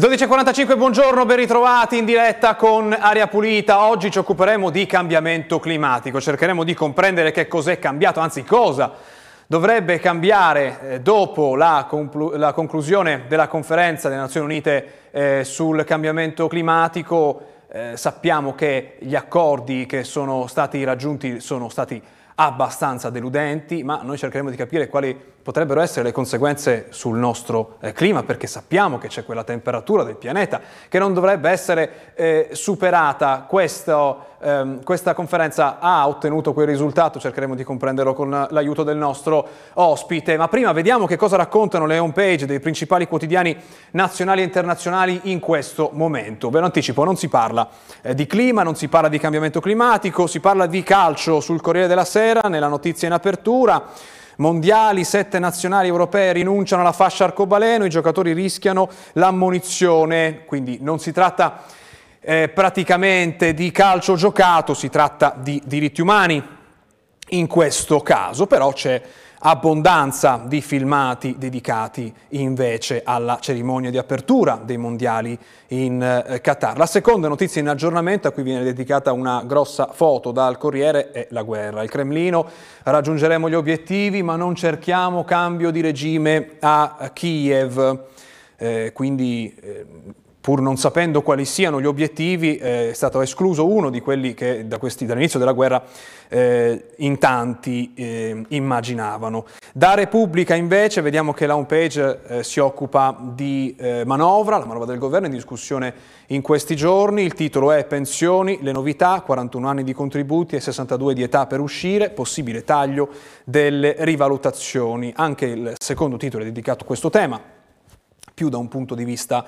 Le 12.45, buongiorno, ben ritrovati in diretta con Aria Pulita. Oggi ci occuperemo di cambiamento climatico, cercheremo di comprendere che cos'è cambiato, anzi cosa dovrebbe cambiare eh, dopo la, conclu- la, conclusione della conferenza delle Nazioni Unite eh, sul cambiamento climatico. Eh, sappiamo che gli accordi che sono stati raggiunti sono stati abbastanza deludenti, ma noi cercheremo di capire quali potrebbero essere le conseguenze sul nostro eh, clima, perché sappiamo che c'è quella temperatura del pianeta che non dovrebbe essere eh, superata. Questo, ehm, questa conferenza ha ottenuto quel risultato, cercheremo di comprenderlo con l'aiuto del nostro ospite, ma prima vediamo che cosa raccontano le home page dei principali quotidiani nazionali e internazionali in questo momento. Ve lo anticipo, non si parla eh, di clima, non si parla di cambiamento climatico, si parla di calcio sul Corriere della Sera, nella notizia in apertura mondiali, sette nazionali europee rinunciano alla fascia arcobaleno, i giocatori rischiano l'ammonizione, quindi non si tratta eh, praticamente di calcio giocato, si tratta di diritti umani in questo caso, però c'è abbondanza di filmati dedicati invece alla cerimonia di apertura dei mondiali in eh, Qatar. La seconda notizia in aggiornamento a cui viene dedicata una grossa foto dal Corriere è la guerra. Il Cremlino raggiungeremo gli obiettivi ma non cerchiamo cambio di regime a Kiev. Eh, quindi eh, pur non sapendo quali siano gli obiettivi, eh, è stato escluso uno di quelli che da questi, dall'inizio della guerra eh, in tanti eh, immaginavano. Da Repubblica invece vediamo che la homepage eh, si occupa di eh, manovra, la manovra del governo in discussione in questi giorni, il titolo è Pensioni, le novità, 41 anni di contributi e 62 di età per uscire, possibile taglio delle rivalutazioni. Anche il secondo titolo è dedicato a questo tema, più da un punto di vista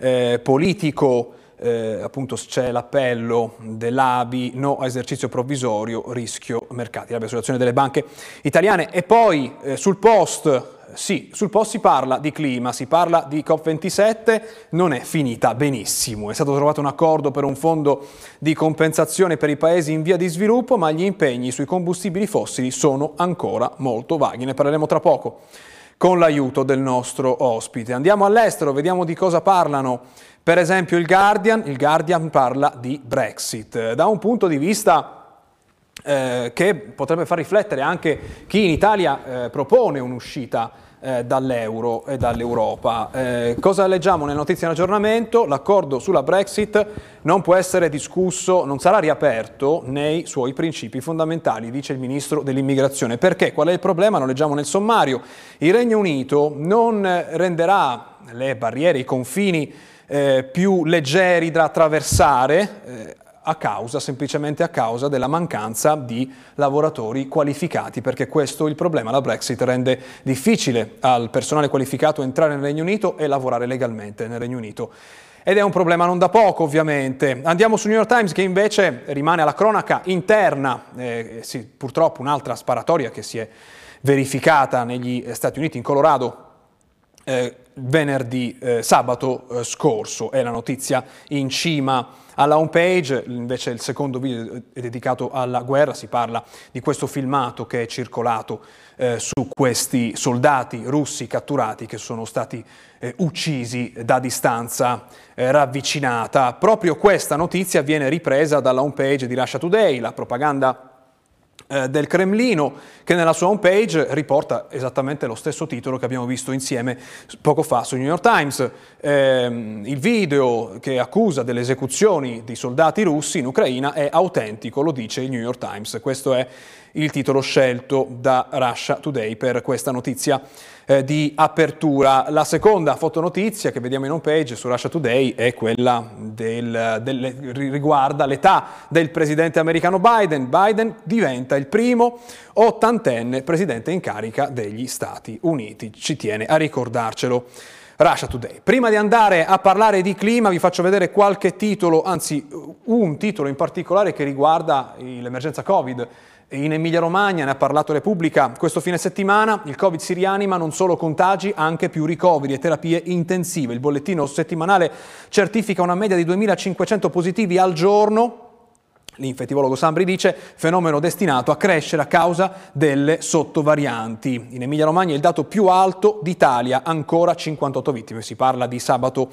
eh, politico, eh, appunto c'è l'appello dell'ABI, no a esercizio provvisorio, rischio mercati, l'associazione delle banche italiane. E poi eh, sul post sì, sul post si parla di clima, si parla di COP27, non è finita benissimo. È stato trovato un accordo per un fondo di compensazione per i paesi in via di sviluppo, ma gli impegni sui combustibili fossili sono ancora molto vaghi. Ne parleremo tra poco con l'aiuto del nostro ospite. Andiamo all'estero, vediamo di cosa parlano. Per esempio il Guardian, il Guardian parla di Brexit. Da un punto di vista eh, che potrebbe far riflettere anche chi in Italia eh, propone un'uscita eh, dall'euro e dall'Europa. Eh, cosa leggiamo nelle notizie in aggiornamento? L'accordo sulla Brexit non può essere discusso, non sarà riaperto nei suoi principi fondamentali, dice il ministro dell'immigrazione. Perché? Qual è il problema? Lo leggiamo nel sommario. Il Regno Unito non renderà le barriere, i confini eh, più leggeri da attraversare a causa, semplicemente a causa della mancanza di lavoratori qualificati, perché questo è il problema. La Brexit rende difficile al personale qualificato entrare nel Regno Unito e lavorare legalmente nel Regno Unito. Ed è un problema non da poco, ovviamente. Andiamo su New York Times, che invece rimane alla cronaca interna, eh, sì, purtroppo un'altra sparatoria che si è verificata negli Stati Uniti, in Colorado, eh, venerdì, eh, sabato eh, scorso. È la notizia in cima alla home page, invece il secondo video è dedicato alla guerra, si parla di questo filmato che è circolato eh, su questi soldati russi catturati che sono stati eh, uccisi da distanza eh, ravvicinata. Proprio questa notizia viene ripresa dalla home page di Russia Today, la propaganda eh, del Cremlino, che nella sua homepage riporta esattamente lo stesso titolo che abbiamo visto insieme poco fa su New York Times. Eh, il video che accusa delle esecuzioni di soldati russi in Ucraina è autentico, lo dice il New York Times. Questo è il titolo scelto da Russia Today per questa notizia eh, di apertura. La seconda fotonotizia che vediamo in home page su Russia Today è quella del, del, riguarda l'età del presidente americano Biden. Biden diventa il primo ottantenne presidente in carica degli Stati Uniti. Ci tiene a ricordarcelo. Russia Today. Prima di andare a parlare di clima vi faccio vedere qualche titolo, anzi un titolo in particolare che riguarda l'emergenza Covid in Emilia-Romagna, ne ha parlato Repubblica, questo fine settimana il Covid si rianima, non solo contagi, anche più ricoveri e terapie intensive. Il bollettino settimanale certifica una media di 2.500 positivi al giorno, L'infettivologo Sambri dice fenomeno destinato a crescere a causa delle sottovarianti. In Emilia Romagna il dato più alto d'Italia, ancora 58 vittime. Si parla di sabato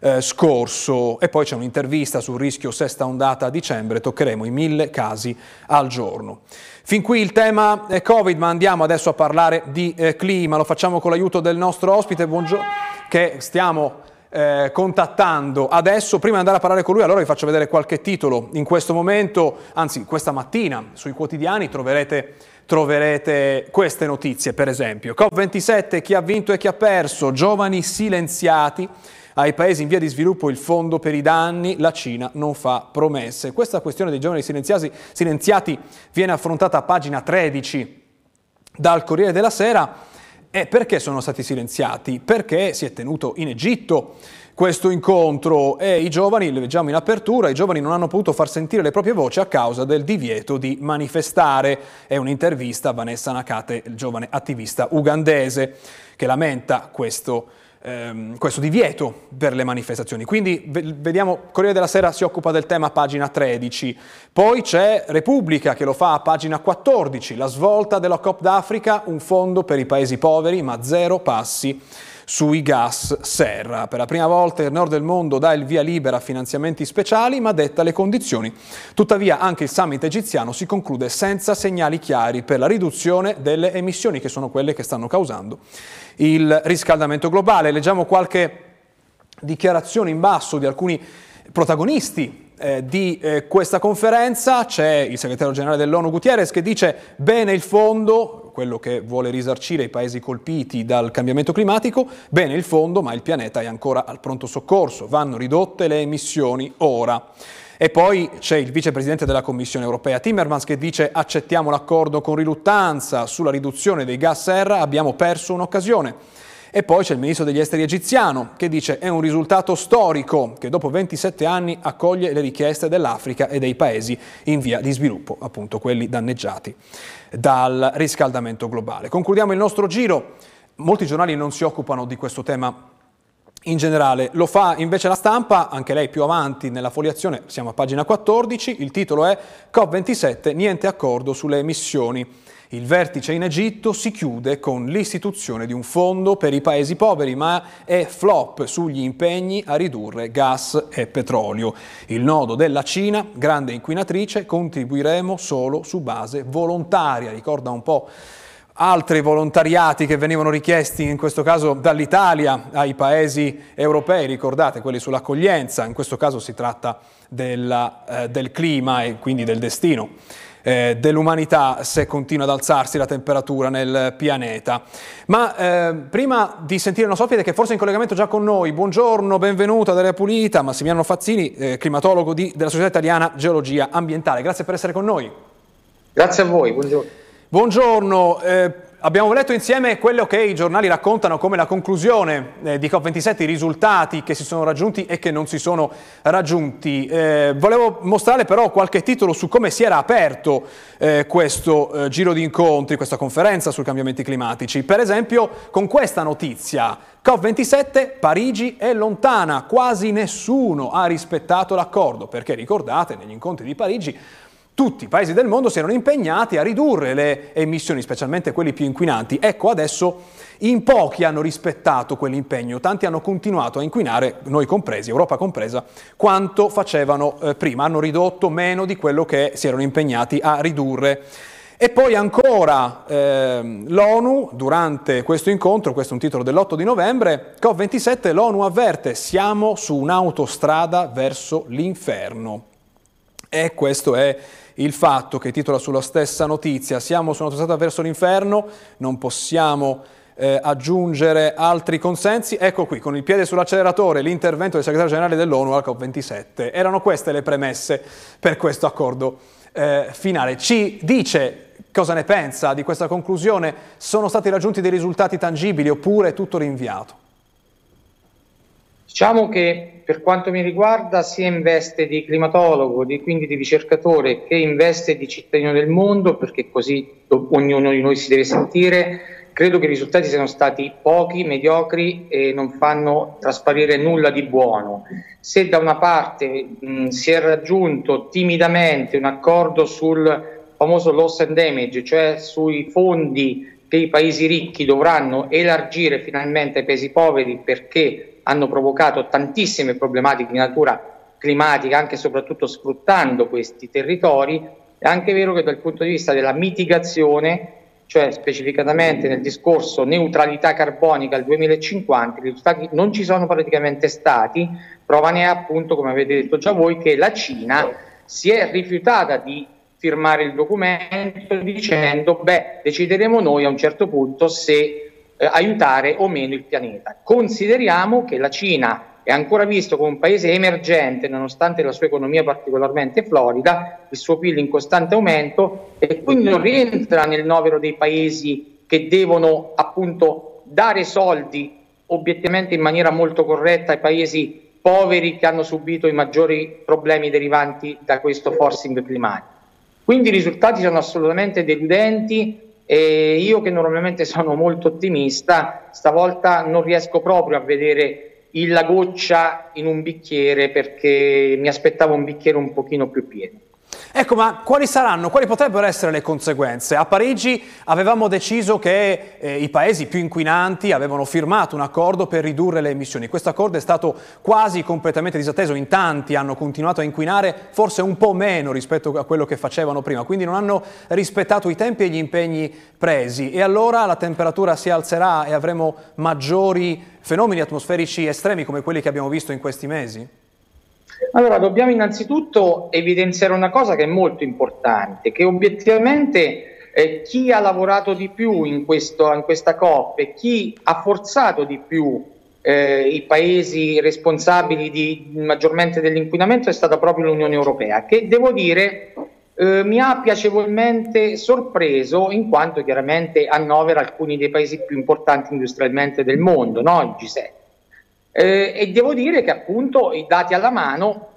eh, scorso. E poi c'è un'intervista sul rischio sesta ondata a dicembre, toccheremo i mille casi al giorno. Fin qui il tema è Covid, ma andiamo adesso a parlare di eh, clima. Lo facciamo con l'aiuto del nostro ospite, buongiorno, che stiamo eh, contattando adesso. Prima di andare a parlare con lui, allora vi faccio vedere qualche titolo. In questo momento, anzi questa mattina, sui quotidiani troverete, troverete queste notizie, per esempio. COP27, chi ha vinto e chi ha perso, giovani silenziati. Ai paesi in via di sviluppo il fondo per i danni, la Cina non fa promesse. Questa questione dei giovani silenziati viene affrontata a pagina 13 dal Corriere della Sera e perché sono stati silenziati? Perché si è tenuto in Egitto questo incontro e i giovani, le leggiamo in apertura, i giovani non hanno potuto far sentire le proprie voci a causa del divieto di manifestare. È un'intervista a Vanessa Nakate, il giovane attivista ugandese, che lamenta questo ehm, questo divieto per le manifestazioni. Quindi vediamo, Corriere della Sera si occupa del tema a pagina 13, poi c'è Repubblica che lo fa a pagina 14, la svolta della COP d'Africa, un fondo per i paesi poveri ma zero passi sui gas serra. Per la prima volta il nord del mondo dà il via libera a finanziamenti speciali, ma detta le condizioni. Tuttavia anche il summit egiziano si conclude senza segnali chiari per la riduzione delle emissioni, che sono quelle che stanno causando il riscaldamento globale. Leggiamo qualche dichiarazione in basso di alcuni protagonisti eh, di eh, questa conferenza c'è il segretario generale dell'ONU Gutierrez che dice bene il fondo, quello che vuole risarcire i paesi colpiti dal cambiamento climatico, bene il fondo ma il pianeta è ancora al pronto soccorso, vanno ridotte le emissioni ora. E poi c'è il vicepresidente della Commissione europea Timmermans che dice accettiamo l'accordo con riluttanza sulla riduzione dei gas serra, abbiamo perso un'occasione. E poi c'è il ministro degli esteri egiziano che dice è un risultato storico che dopo 27 anni accoglie le richieste dell'Africa e dei paesi in via di sviluppo, appunto quelli danneggiati dal riscaldamento globale. Concludiamo il nostro giro. Molti giornali non si occupano di questo tema in generale. Lo fa invece la stampa, anche lei più avanti nella foliazione, siamo a pagina 14, il titolo è COP27, niente accordo sulle emissioni. Il vertice in Egitto si chiude con l'istituzione di un fondo per i paesi poveri, ma è flop sugli impegni a ridurre gas e petrolio. Il nodo della Cina, grande inquinatrice, contribuiremo solo su base volontaria. Ricorda un po' altri volontariati che venivano richiesti in questo caso dall'Italia ai paesi europei, ricordate quelli sull'accoglienza, in questo caso si tratta della, eh, del clima e quindi del destino eh, dell'umanità se continua ad alzarsi la temperatura nel pianeta. Ma eh, prima di sentire nostro ospite che forse è in collegamento già con noi, buongiorno, benvenuto ad Area Pulita, Massimiliano Fazzini, eh, climatologo di, della Società Italiana Geologia Ambientale, grazie per essere con noi. Grazie a voi, buongiorno. Buongiorno, eh, abbiamo letto insieme quello che i giornali raccontano come la conclusione eh, di COP27, i risultati che si sono raggiunti e che non si sono raggiunti. Eh, volevo mostrare però qualche titolo su come si era aperto eh, questo eh, giro di incontri, questa conferenza sui cambiamenti climatici. Per esempio con questa notizia, COP27, Parigi è lontana, quasi nessuno ha rispettato l'accordo, perché ricordate, negli incontri di Parigi tutti i paesi del mondo si erano impegnati a ridurre le emissioni, specialmente quelli più inquinanti. Ecco, adesso in pochi hanno rispettato quell'impegno, tanti hanno continuato a inquinare, noi compresi, Europa compresa, quanto facevano eh, prima, hanno ridotto meno di quello che si erano impegnati a ridurre. E poi ancora eh, l'ONU, durante questo incontro, questo è un titolo dell'8 di novembre, COP27, l'ONU avverte, siamo su un'autostrada verso l'inferno. E questo è il fatto che titola sulla stessa notizia, siamo su un'autostrada verso l'inferno, non possiamo eh, aggiungere altri consensi. Ecco qui, con il piede sull'acceleratore, l'intervento del segretario generale dell'ONU al COP27. Erano queste le premesse per questo accordo eh, finale. Ci dice cosa ne pensa di questa conclusione? Sono stati raggiunti dei risultati tangibili oppure tutto rinviato? Diciamo che per quanto mi riguarda, sia in veste di climatologo, di, quindi di ricercatore, che in veste di cittadino del mondo, perché così ognuno di noi si deve sentire, credo che i risultati siano stati pochi, mediocri e non fanno trasparire nulla di buono. Se da una parte mh, si è raggiunto timidamente un accordo sul famoso loss and damage, cioè sui fondi che i paesi ricchi dovranno elargire finalmente ai paesi poveri perché hanno provocato tantissime problematiche di natura climatica, anche e soprattutto sfruttando questi territori, è anche vero che dal punto di vista della mitigazione cioè specificatamente nel discorso neutralità carbonica al 2050, i risultati non ci sono praticamente stati, prova ne è appunto, come avete detto già voi, che la Cina si è rifiutata di firmare il documento dicendo beh decideremo noi a un certo punto se eh, aiutare o meno il pianeta. Consideriamo che la Cina è ancora visto come un paese emergente nonostante la sua economia particolarmente florida, il suo PIL in costante aumento e quindi non rientra nel novero dei paesi che devono appunto dare soldi obiettivamente in maniera molto corretta ai paesi poveri che hanno subito i maggiori problemi derivanti da questo forcing climatico. Quindi i risultati sono assolutamente deludenti e io che normalmente sono molto ottimista, stavolta non riesco proprio a vedere la goccia in un bicchiere perché mi aspettavo un bicchiere un pochino più pieno. Ecco, ma quali saranno, quali potrebbero essere le conseguenze? A Parigi avevamo deciso che eh, i paesi più inquinanti avevano firmato un accordo per ridurre le emissioni. Questo accordo è stato quasi completamente disatteso, in tanti hanno continuato a inquinare, forse un po' meno rispetto a quello che facevano prima, quindi non hanno rispettato i tempi e gli impegni presi e allora la temperatura si alzerà e avremo maggiori fenomeni atmosferici estremi come quelli che abbiamo visto in questi mesi? Allora, dobbiamo innanzitutto evidenziare una cosa che è molto importante, che obiettivamente eh, chi ha lavorato di più in, questo, in questa COP e chi ha forzato di più eh, i paesi responsabili di, maggiormente dell'inquinamento è stata proprio l'Unione Europea, che devo dire eh, mi ha piacevolmente sorpreso in quanto chiaramente annovera alcuni dei paesi più importanti industrialmente del mondo, no? il G7. Eh, e devo dire che appunto i dati alla mano,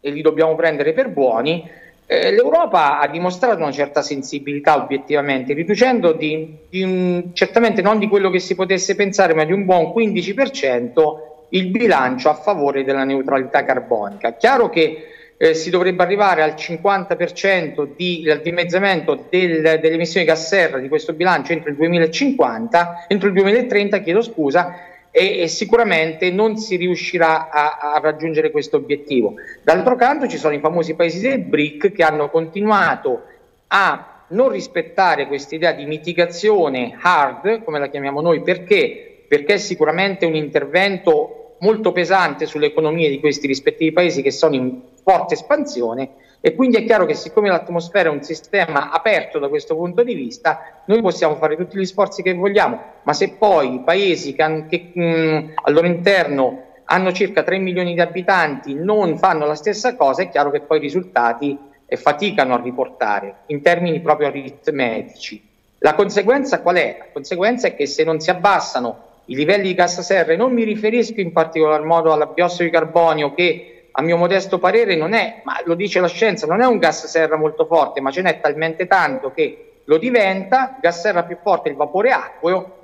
e li dobbiamo prendere per buoni, eh, l'Europa ha dimostrato una certa sensibilità obiettivamente, riducendo di, di un, certamente non di quello che si potesse pensare, ma di un buon 15% il bilancio a favore della neutralità carbonica. Chiaro che eh, si dovrebbe arrivare al 50% di dimezzamento del, delle emissioni gas serra di questo bilancio entro il 2050, entro il 2030, chiedo scusa, e, e sicuramente non si riuscirà a, a, raggiungere questo obiettivo. D'altro canto ci sono i famosi paesi del BRIC che hanno continuato a non rispettare questa idea di mitigazione hard, come la chiamiamo noi, perché? Perché è sicuramente un intervento molto pesante sulle economie di questi rispettivi paesi che sono in forte espansione e quindi è chiaro che siccome l'atmosfera è un sistema aperto da questo punto di vista, noi possiamo fare tutti gli sforzi che vogliamo, ma se poi i paesi che, che mh, al loro interno hanno circa 3 milioni di abitanti non fanno la stessa cosa, è chiaro che poi i risultati eh, faticano a riportare in termini proprio aritmetici. La conseguenza qual è? La conseguenza è che se non si abbassano i livelli di gas serra, non mi riferisco in particolar modo alla biossido di carbonio che a mio modesto parere non è, ma lo dice la scienza, non è un gas serra molto forte, ma ce n'è talmente tanto che lo diventa, gas serra più forte il vapore acqueo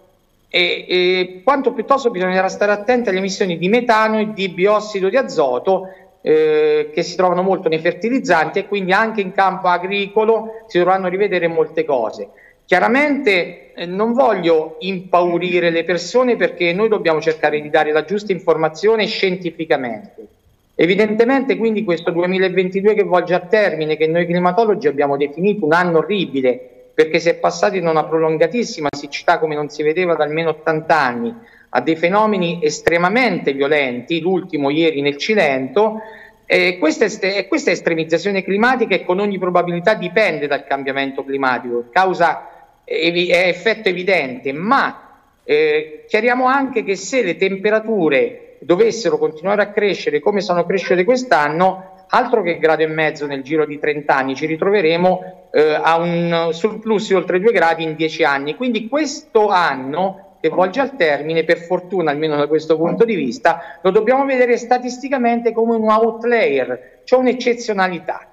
e, e quanto piuttosto bisognerà stare attenti alle emissioni di metano e di biossido di azoto eh, che si trovano molto nei fertilizzanti e quindi anche in campo agricolo si dovranno rivedere molte cose. Chiaramente eh, non voglio impaurire le persone perché noi dobbiamo cercare di dare la giusta informazione scientificamente. Evidentemente quindi questo 2022 che volge a termine, che noi climatologi abbiamo definito un anno orribile, perché si è passati da una prolungatissima siccità come non si vedeva da almeno 80 anni, a dei fenomeni estremamente violenti, l'ultimo ieri nel Cilento, e questa, est- questa estremizzazione climatica e con ogni probabilità dipende dal cambiamento climatico, causa è effetto evidente, ma eh, chiariamo anche che se le temperature dovessero continuare a crescere come sono cresciute quest'anno, altro che grado e mezzo nel giro di 30 anni, ci ritroveremo eh, a un surplus di oltre 2 gradi in 10 anni. Quindi questo anno che volge al termine, per fortuna almeno da questo punto di vista, lo dobbiamo vedere statisticamente come un outlayer, cioè un'eccezionalità.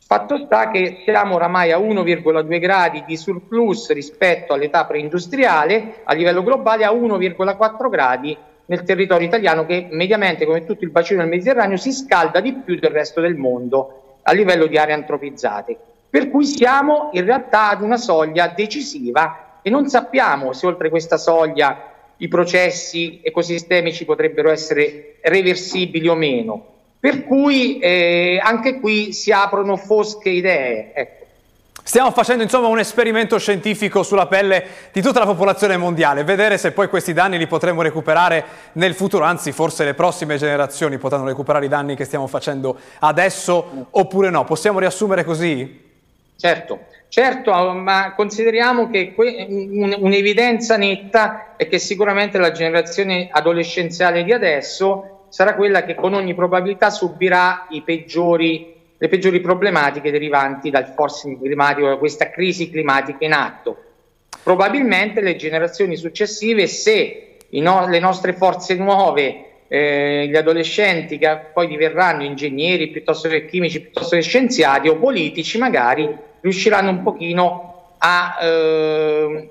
Fatto sta che siamo oramai a 1,2 gradi di surplus rispetto all'età preindustriale, a livello globale a 1,4 gradi nel territorio italiano che mediamente, come tutto il bacino del Mediterraneo, si scalda di più del resto del mondo a livello di aree antropizzate. Per cui siamo in realtà ad una soglia decisiva e non sappiamo se oltre questa soglia i processi ecosistemici potrebbero essere reversibili o meno. Per cui eh, anche qui si aprono fosche idee. Ecco. Stiamo facendo insomma un esperimento scientifico sulla pelle di tutta la popolazione mondiale, vedere se poi questi danni li potremo recuperare nel futuro, anzi forse le prossime generazioni potranno recuperare i danni che stiamo facendo adesso oppure no. Possiamo riassumere così? Certo, certo, ma consideriamo che un'evidenza netta è che sicuramente la generazione adolescenziale di adesso sarà quella che con ogni probabilità subirà peggiori, le peggiori problematiche derivanti dal forcing climatico, da questa crisi climatica in atto. Probabilmente le generazioni successive, se no, le nostre forze nuove, eh, gli adolescenti che poi diverranno ingegneri piuttosto che chimici, piuttosto che scienziati o politici, magari riusciranno un pochino a eh,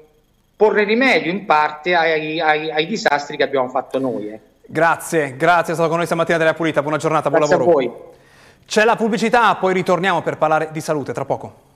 porre rimedio in parte ai, ai, ai, disastri che abbiamo fatto noi. Eh. Grazie, grazie, è stato con noi stamattina della Pulita, buona giornata, buon grazie lavoro. C'è la pubblicità, poi ritorniamo per parlare di salute tra poco.